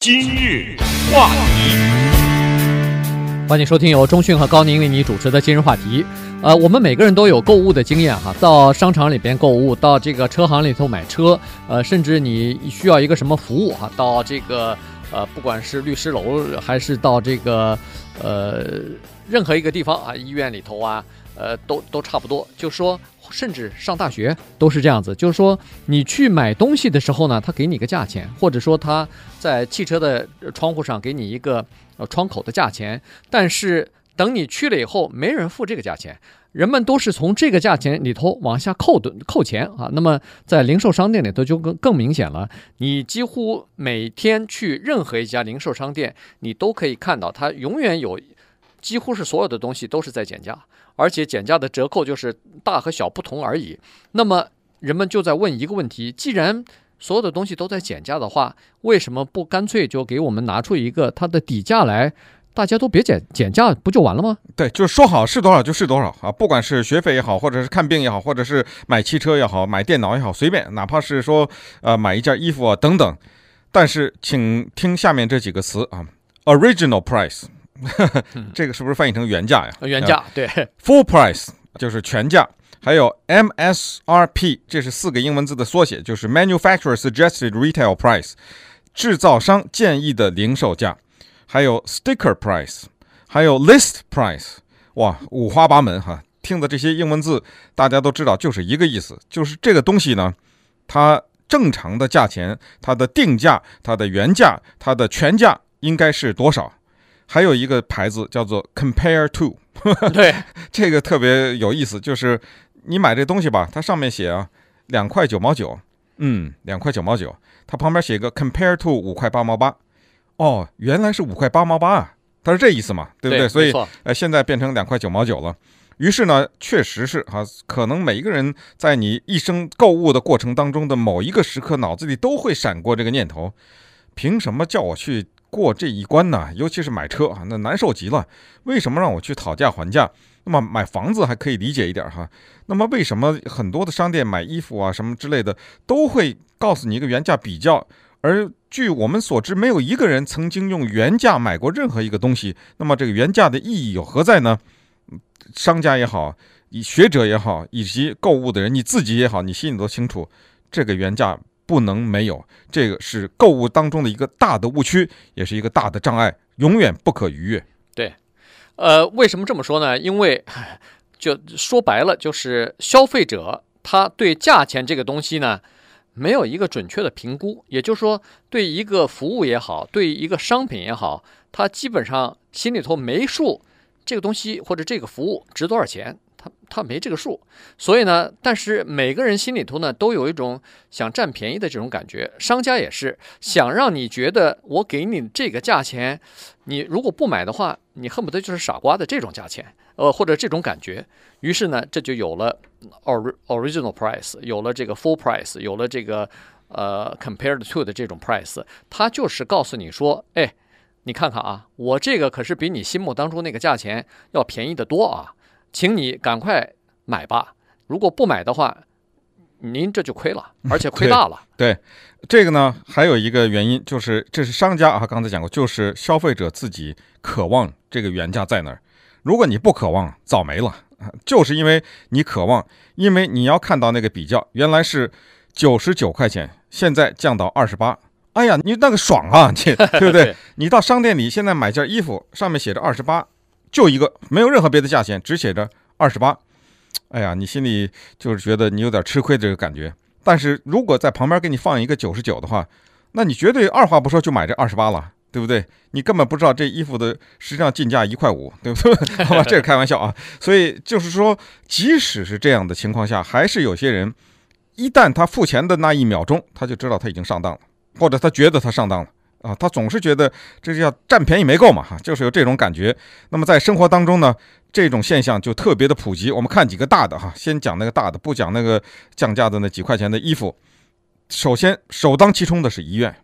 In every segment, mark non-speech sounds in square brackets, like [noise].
今日话题，欢迎收听由中讯和高宁为你主持的今日话题。呃，我们每个人都有购物的经验哈，到商场里边购物，到这个车行里头买车，呃，甚至你需要一个什么服务哈，到这个呃，不管是律师楼还是到这个呃任何一个地方啊，医院里头啊，呃，都都差不多，就说。甚至上大学都是这样子，就是说你去买东西的时候呢，他给你个价钱，或者说他在汽车的窗户上给你一个呃窗口的价钱，但是等你去了以后，没人付这个价钱，人们都是从这个价钱里头往下扣的扣钱啊。那么在零售商店里头就更更明显了，你几乎每天去任何一家零售商店，你都可以看到它永远有。几乎是所有的东西都是在减价，而且减价的折扣就是大和小不同而已。那么人们就在问一个问题：既然所有的东西都在减价的话，为什么不干脆就给我们拿出一个它的底价来？大家都别减减价，不就完了吗？对，就是说好是多少就是多少啊！不管是学费也好，或者是看病也好，或者是买汽车也好，买电脑也好，随便，哪怕是说呃买一件衣服啊等等。但是请听下面这几个词啊：original price。[laughs] 这个是不是翻译成原价呀？原价对，full price 就是全价，还有 MSRP，这是四个英文字的缩写，就是 Manufacturer Suggested Retail Price，制造商建议的零售价，还有 Sticker Price，还有 List Price，哇，五花八门哈！听的这些英文字，大家都知道，就是一个意思，就是这个东西呢，它正常的价钱，它的定价，它的原价，它的全价应该是多少？还有一个牌子叫做 Compare to，[laughs] [laughs] 对，这个特别有意思，就是你买这东西吧，它上面写啊两块九毛九，嗯，两块九毛九，它旁边写个 Compare to 五块八毛八，哦，原来是五块八毛八啊，它是这意思嘛，对不对？对，所以呃，现在变成两块九毛九了。于是呢，确实是哈，可能每一个人在你一生购物的过程当中的某一个时刻，脑子里都会闪过这个念头：凭什么叫我去？过这一关呢，尤其是买车啊，那难受极了。为什么让我去讨价还价？那么买房子还可以理解一点哈。那么为什么很多的商店买衣服啊什么之类的都会告诉你一个原价比较？而据我们所知，没有一个人曾经用原价买过任何一个东西。那么这个原价的意义有何在呢？商家也好，以学者也好，以及购物的人你自己也好，你心里都清楚，这个原价。不能没有，这个是购物当中的一个大的误区，也是一个大的障碍，永远不可逾越。对，呃，为什么这么说呢？因为 [laughs] 就说白了，就是消费者他对价钱这个东西呢，没有一个准确的评估。也就是说，对一个服务也好，对一个商品也好，他基本上心里头没数，这个东西或者这个服务值多少钱。他他没这个数，所以呢，但是每个人心里头呢都有一种想占便宜的这种感觉，商家也是想让你觉得我给你这个价钱，你如果不买的话，你恨不得就是傻瓜的这种价钱，呃，或者这种感觉。于是呢，这就有了 original price，有了这个 full price，有了这个呃 compared to 的这种 price，它就是告诉你说，哎，你看看啊，我这个可是比你心目当中那个价钱要便宜得多啊。请你赶快买吧，如果不买的话，您这就亏了，而且亏大了。对，对，这个呢，还有一个原因就是，这是商家啊，刚才讲过，就是消费者自己渴望这个原价在那儿。如果你不渴望，早没了。就是因为你渴望，因为你要看到那个比较，原来是九十九块钱，现在降到二十八。哎呀，你那个爽啊，你对不对？[laughs] 你到商店里现在买件衣服，上面写着二十八。就一个，没有任何别的价钱，只写着二十八。哎呀，你心里就是觉得你有点吃亏这个感觉。但是如果在旁边给你放一个九十九的话，那你绝对二话不说就买这二十八了，对不对？你根本不知道这衣服的实际上进价一块五，对不对？[laughs] 好吧，这是开玩笑啊。所以就是说，即使是这样的情况下，还是有些人一旦他付钱的那一秒钟，他就知道他已经上当了，或者他觉得他上当了。啊，他总是觉得这叫占便宜没够嘛，哈，就是有这种感觉。那么在生活当中呢，这种现象就特别的普及。我们看几个大的哈，先讲那个大的，不讲那个降价的那几块钱的衣服。首先首当其冲的是医院，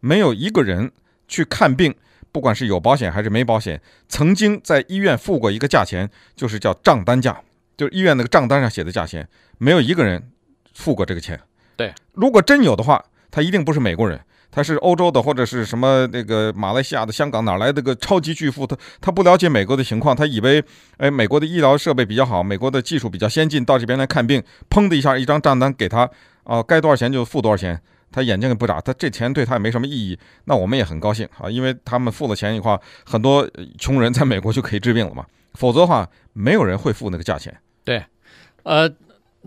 没有一个人去看病，不管是有保险还是没保险，曾经在医院付过一个价钱，就是叫账单价，就是医院那个账单上写的价钱，没有一个人付过这个钱。对，如果真有的话，他一定不是美国人。他是欧洲的或者是什么那个马来西亚的、香港哪来的个超级巨富？他他不了解美国的情况，他以为哎美国的医疗设备比较好，美国的技术比较先进，到这边来看病，砰的一下一张账单给他啊，该多少钱就付多少钱，他眼睛也不眨，他这钱对他也没什么意义。那我们也很高兴啊，因为他们付了钱的话，很多穷人在美国就可以治病了嘛。否则的话，没有人会付那个价钱。对，呃。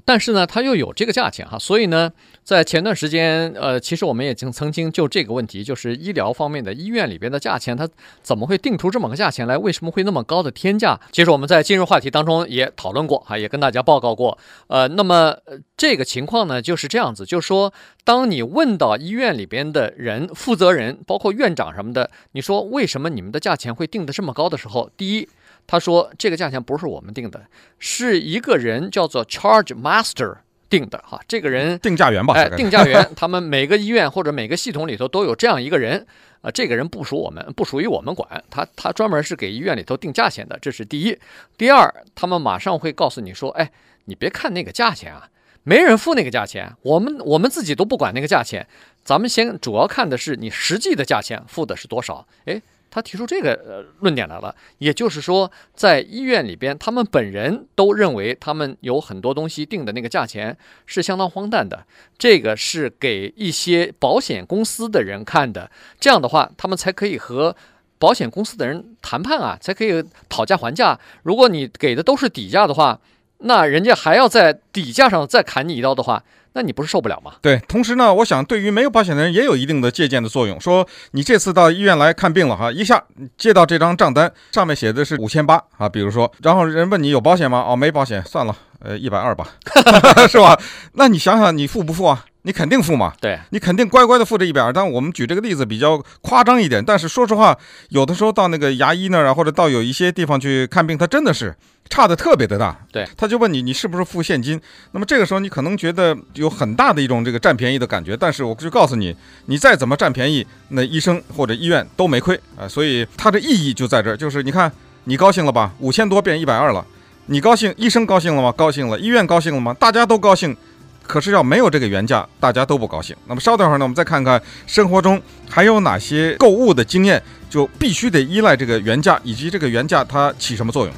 但是呢，它又有这个价钱哈，所以呢，在前段时间，呃，其实我们也曾曾经就这个问题，就是医疗方面的医院里边的价钱，它怎么会定出这么个价钱来？为什么会那么高的天价？其实我们在今日话题当中也讨论过哈，也跟大家报告过。呃，那么这个情况呢，就是这样子，就是说，当你问到医院里边的人、负责人，包括院长什么的，你说为什么你们的价钱会定得这么高的时候，第一。他说：“这个价钱不是我们定的，是一个人叫做 Charge Master 定的。哈，这个人定价员吧？哎，定价员。[laughs] 他们每个医院或者每个系统里头都有这样一个人。啊，这个人不属我们，不属于我们管。他他专门是给医院里头定价钱的。这是第一。第二，他们马上会告诉你说：，哎，你别看那个价钱啊，没人付那个价钱。我们我们自己都不管那个价钱。咱们先主要看的是你实际的价钱付的是多少。哎。”他提出这个呃论点来了，也就是说，在医院里边，他们本人都认为他们有很多东西定的那个价钱是相当荒诞的。这个是给一些保险公司的人看的，这样的话，他们才可以和保险公司的人谈判啊，才可以讨价还价。如果你给的都是底价的话，那人家还要在底价上再砍你一刀的话。那你不是受不了吗？对，同时呢，我想对于没有保险的人也有一定的借鉴的作用。说你这次到医院来看病了哈，一下接到这张账单，上面写的是五千八啊，比如说，然后人问你有保险吗？哦，没保险，算了，呃，一百二吧，[laughs] 是吧？那你想想，你付不付啊？你肯定付嘛，对，你肯定乖乖的付这一百二。但我们举这个例子比较夸张一点，但是说实话，有的时候到那个牙医那儿啊，或者到有一些地方去看病，他真的是差的特别的大。对，他就问你，你是不是付现金？那么这个时候你可能觉得有很大的一种这个占便宜的感觉，但是我就告诉你，你再怎么占便宜，那医生或者医院都没亏啊。所以它的意义就在这儿，就是你看你高兴了吧？五千多变一百二了，你高兴，医生高兴了吗？高兴了，医院高兴了吗？大家都高兴。可是要没有这个原价，大家都不高兴。那么稍等会儿呢，我们再看看生活中还有哪些购物的经验，就必须得依赖这个原价，以及这个原价它起什么作用。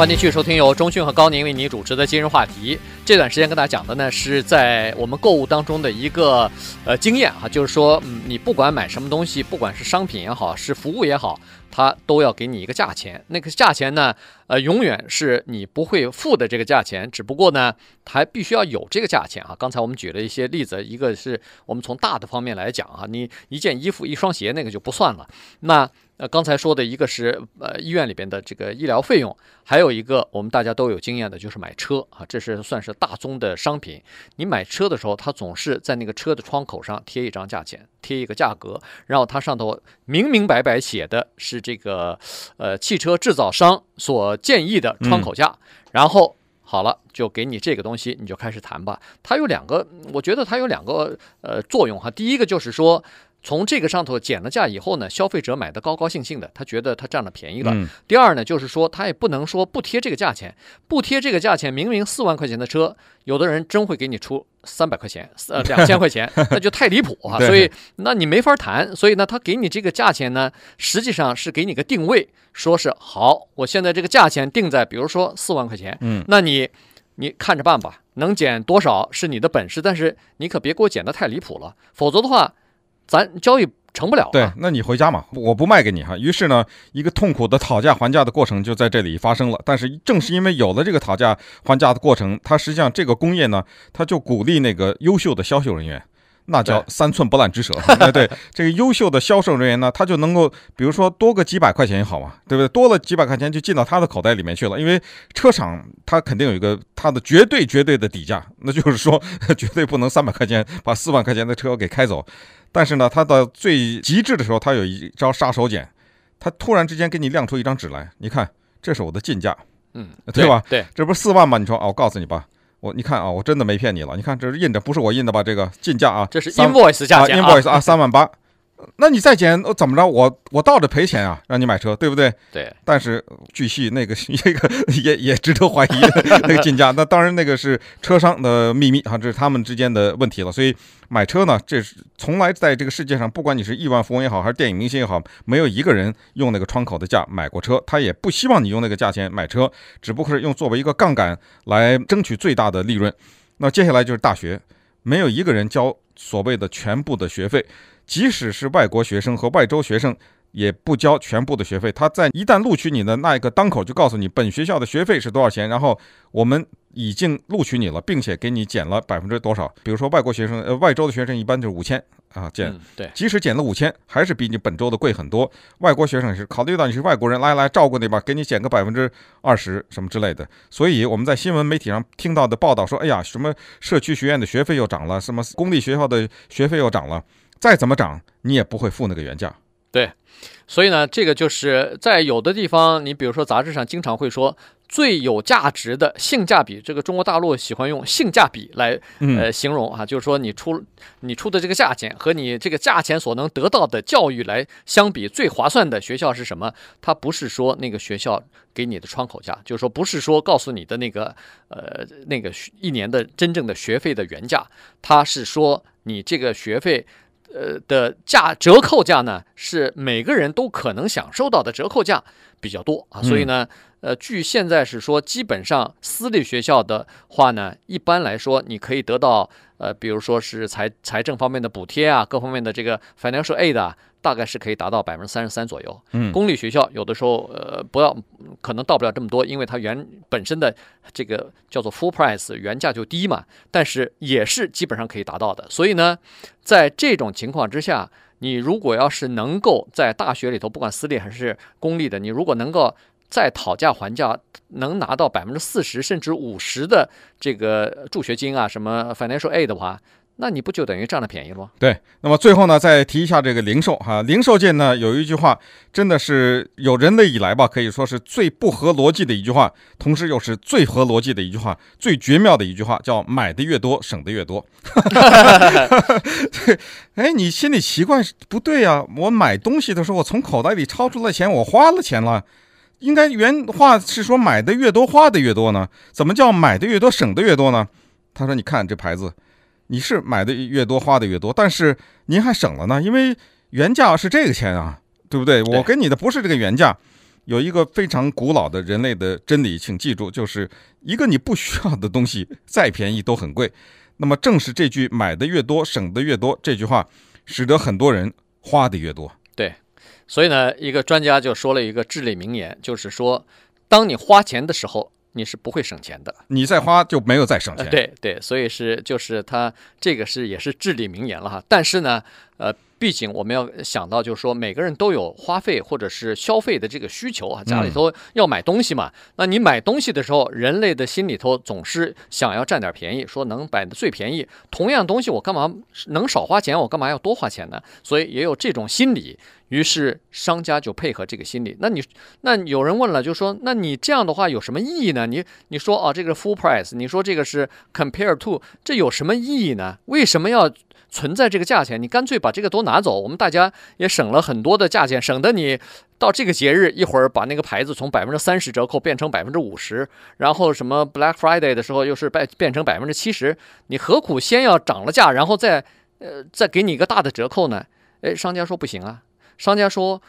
欢迎继续收听由中讯和高宁为你主持的今日话题。这段时间跟大家讲的呢，是在我们购物当中的一个呃经验哈，就是说，嗯，你不管买什么东西，不管是商品也好，是服务也好。它都要给你一个价钱，那个价钱呢，呃，永远是你不会付的这个价钱。只不过呢，还必须要有这个价钱啊。刚才我们举了一些例子，一个是我们从大的方面来讲啊，你一件衣服、一双鞋那个就不算了。那呃，刚才说的一个是呃医院里边的这个医疗费用，还有一个我们大家都有经验的，就是买车啊，这是算是大宗的商品。你买车的时候，它总是在那个车的窗口上贴一张价钱，贴一个价格，然后它上头明明白白写的是这个呃汽车制造商所建议的窗口价，然后好了就给你这个东西，你就开始谈吧。它有两个，我觉得它有两个呃作用哈。第一个就是说。从这个上头减了价以后呢，消费者买的高高兴兴的，他觉得他占了便宜了。第二呢，就是说他也不能说不贴这个价钱，不贴这个价钱，明明四万块钱的车，有的人真会给你出三百块钱，呃，[laughs] 两千块钱，那就太离谱啊！[laughs] 所以那你没法谈。所以呢，他给你这个价钱呢，实际上是给你个定位，说是好，我现在这个价钱定在，比如说四万块钱，嗯，那你你看着办吧，能减多少是你的本事，但是你可别给我减得太离谱了，否则的话。咱交易成不了，对，那你回家嘛，我不卖给你哈。于是呢，一个痛苦的讨价还价的过程就在这里发生了。但是正是因为有了这个讨价还价的过程，它实际上这个工业呢，它就鼓励那个优秀的销售人员。那叫三寸不烂之舌，[laughs] 哎，对，这个优秀的销售人员呢，他就能够，比如说多个几百块钱也好嘛，对不对？多了几百块钱就进到他的口袋里面去了，因为车厂他肯定有一个他的绝对绝对的底价，那就是说 [laughs] 绝对不能三百块钱把四万块钱的车给开走。但是呢，他到最极致的时候，他有一招杀手锏，他突然之间给你亮出一张纸来，你看，这是我的进价，嗯，对吧？对，这不是四万吗？你说，啊，我告诉你吧。我你看啊，我真的没骗你了。你看这是印的，不是我印的吧？这个进价啊，这是 invoice 价钱啊，invoice 啊，三万八。那你再减怎么着？我我倒着赔钱啊，让你买车，对不对？对。但是据悉，那个 [laughs] 那个 [laughs] 也也值得怀疑 [laughs] 那个进价。那当然，那个是车商的秘密啊，这是他们之间的问题了。所以买车呢，这是从来在这个世界上，不管你是亿万富翁也好，还是电影明星也好，没有一个人用那个窗口的价买过车。他也不希望你用那个价钱买车，只不过是用作为一个杠杆来争取最大的利润。那接下来就是大学，没有一个人交所谓的全部的学费。即使是外国学生和外州学生，也不交全部的学费。他在一旦录取你的那一个当口，就告诉你本学校的学费是多少钱，然后我们已经录取你了，并且给你减了百分之多少。比如说外国学生，呃，外州的学生一般就是五千啊，减。对，即使减了五千，还是比你本州的贵很多。外国学生是考虑到你是外国人，来来照顾你吧，给你减个百分之二十什么之类的。所以我们在新闻媒体上听到的报道说，哎呀，什么社区学院的学费又涨了，什么公立学校的学费又涨了。再怎么涨，你也不会付那个原价。对，所以呢，这个就是在有的地方，你比如说杂志上经常会说最有价值的性价比，这个中国大陆喜欢用性价比来呃形容啊，就是说你出你出的这个价钱和你这个价钱所能得到的教育来相比，最划算的学校是什么？它不是说那个学校给你的窗口价，就是说不是说告诉你的那个呃那个一年的真正的学费的原价，它是说你这个学费。呃的价折扣价呢，是每个人都可能享受到的折扣价比较多啊，所以呢，呃，据现在是说，基本上私立学校的话呢，一般来说你可以得到呃，比如说是财财政方面的补贴啊，各方面的这个 financial aid 啊。大概是可以达到百分之三十三左右。嗯，公立学校有的时候呃不要，可能到不了这么多，因为它原本身的这个叫做 full price 原价就低嘛。但是也是基本上可以达到的。所以呢，在这种情况之下，你如果要是能够在大学里头，不管私立还是公立的，你如果能够再讨价还价，能拿到百分之四十甚至五十的这个助学金啊，什么 financial aid 的话。那你不就等于占了便宜了吗？对，那么最后呢，再提一下这个零售哈，零售界呢有一句话，真的是有人类以来吧，可以说是最不合逻辑的一句话，同时又是最合逻辑的一句话，最绝妙的一句话，叫买的越多，省的越多。[laughs] 对，哎，你心里奇怪不对呀？我买东西的时候，我从口袋里掏出了钱，我花了钱了，应该原话是说买的越多，花的越多呢？怎么叫买的越多，省的越多呢？他说：“你看这牌子。”你是买的越多，花的越多，但是您还省了呢，因为原价是这个钱啊，[laughs] 对不对？我给你的不是这个原价。有一个非常古老的人类的真理，请记住，就是一个你不需要的东西，再便宜都很贵。那么正是这句“买的越多，省的越多”这句话，使得很多人花的越多。对，所以呢，一个专家就说了一个至理名言，就是说，当你花钱的时候。你是不会省钱的，你再花就没有再省钱。呃、对对，所以是就是他这个是也是至理名言了哈。但是呢，呃。毕竟我们要想到，就是说每个人都有花费或者是消费的这个需求啊，家里头要买东西嘛。那你买东西的时候，人类的心里头总是想要占点便宜，说能买的最便宜。同样东西我干嘛能少花钱，我干嘛要多花钱呢？所以也有这种心理。于是商家就配合这个心理。那你那有人问了，就说那你这样的话有什么意义呢？你你说啊，这个 full price，你说这个是 compare to，这有什么意义呢？为什么要？存在这个价钱，你干脆把这个都拿走，我们大家也省了很多的价钱，省得你到这个节日一会儿把那个牌子从百分之三十折扣变成百分之五十，然后什么 Black Friday 的时候又是变变成百分之七十，你何苦先要涨了价，然后再呃再给你一个大的折扣呢？哎，商家说不行啊，商家说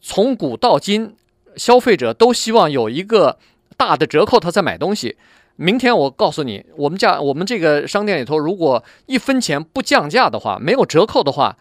从古到今，消费者都希望有一个大的折扣，他才买东西。明天我告诉你，我们家我们这个商店里头，如果一分钱不降价的话，没有折扣的话，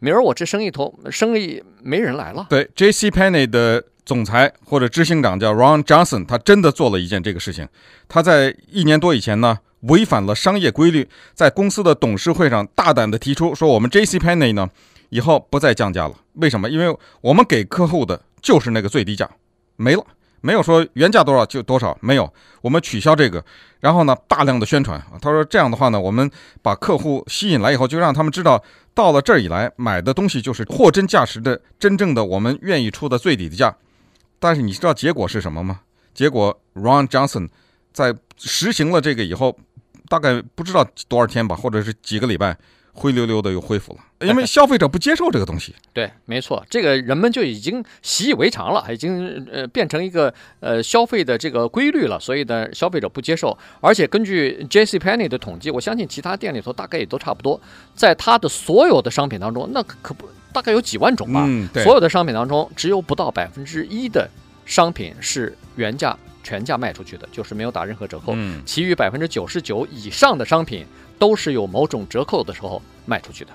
明儿我这生意头生意没人来了。对，J.C. Penney 的总裁或者执行长叫 Ron Johnson，他真的做了一件这个事情。他在一年多以前呢，违反了商业规律，在公司的董事会上大胆地提出说，我们 J.C. Penney 呢以后不再降价了。为什么？因为我们给客户的就是那个最低价，没了。没有说原价多少就多少，没有，我们取消这个，然后呢，大量的宣传。他说这样的话呢，我们把客户吸引来以后，就让他们知道，到了这儿以来买的东西就是货真价实的，真正的我们愿意出的最底的价。但是你知道结果是什么吗？结果 Ron Johnson 在实行了这个以后，大概不知道多少天吧，或者是几个礼拜，灰溜溜的又恢复了，[laughs] 因为消费者不接受这个东西。[laughs] 对，没错，这个人们就已经习以为常了，已经呃变成一个呃消费的这个规律了，所以呢，消费者不接受。而且根据 JCPenney 的统计，我相信其他店里头大概也都差不多，在它的所有的商品当中，那可不大概有几万种吧，嗯，对，所有的商品当中，只有不到百分之一的商品是原价全价卖出去的，就是没有打任何折扣。嗯，其余百分之九十九以上的商品。都是有某种折扣的时候卖出去的。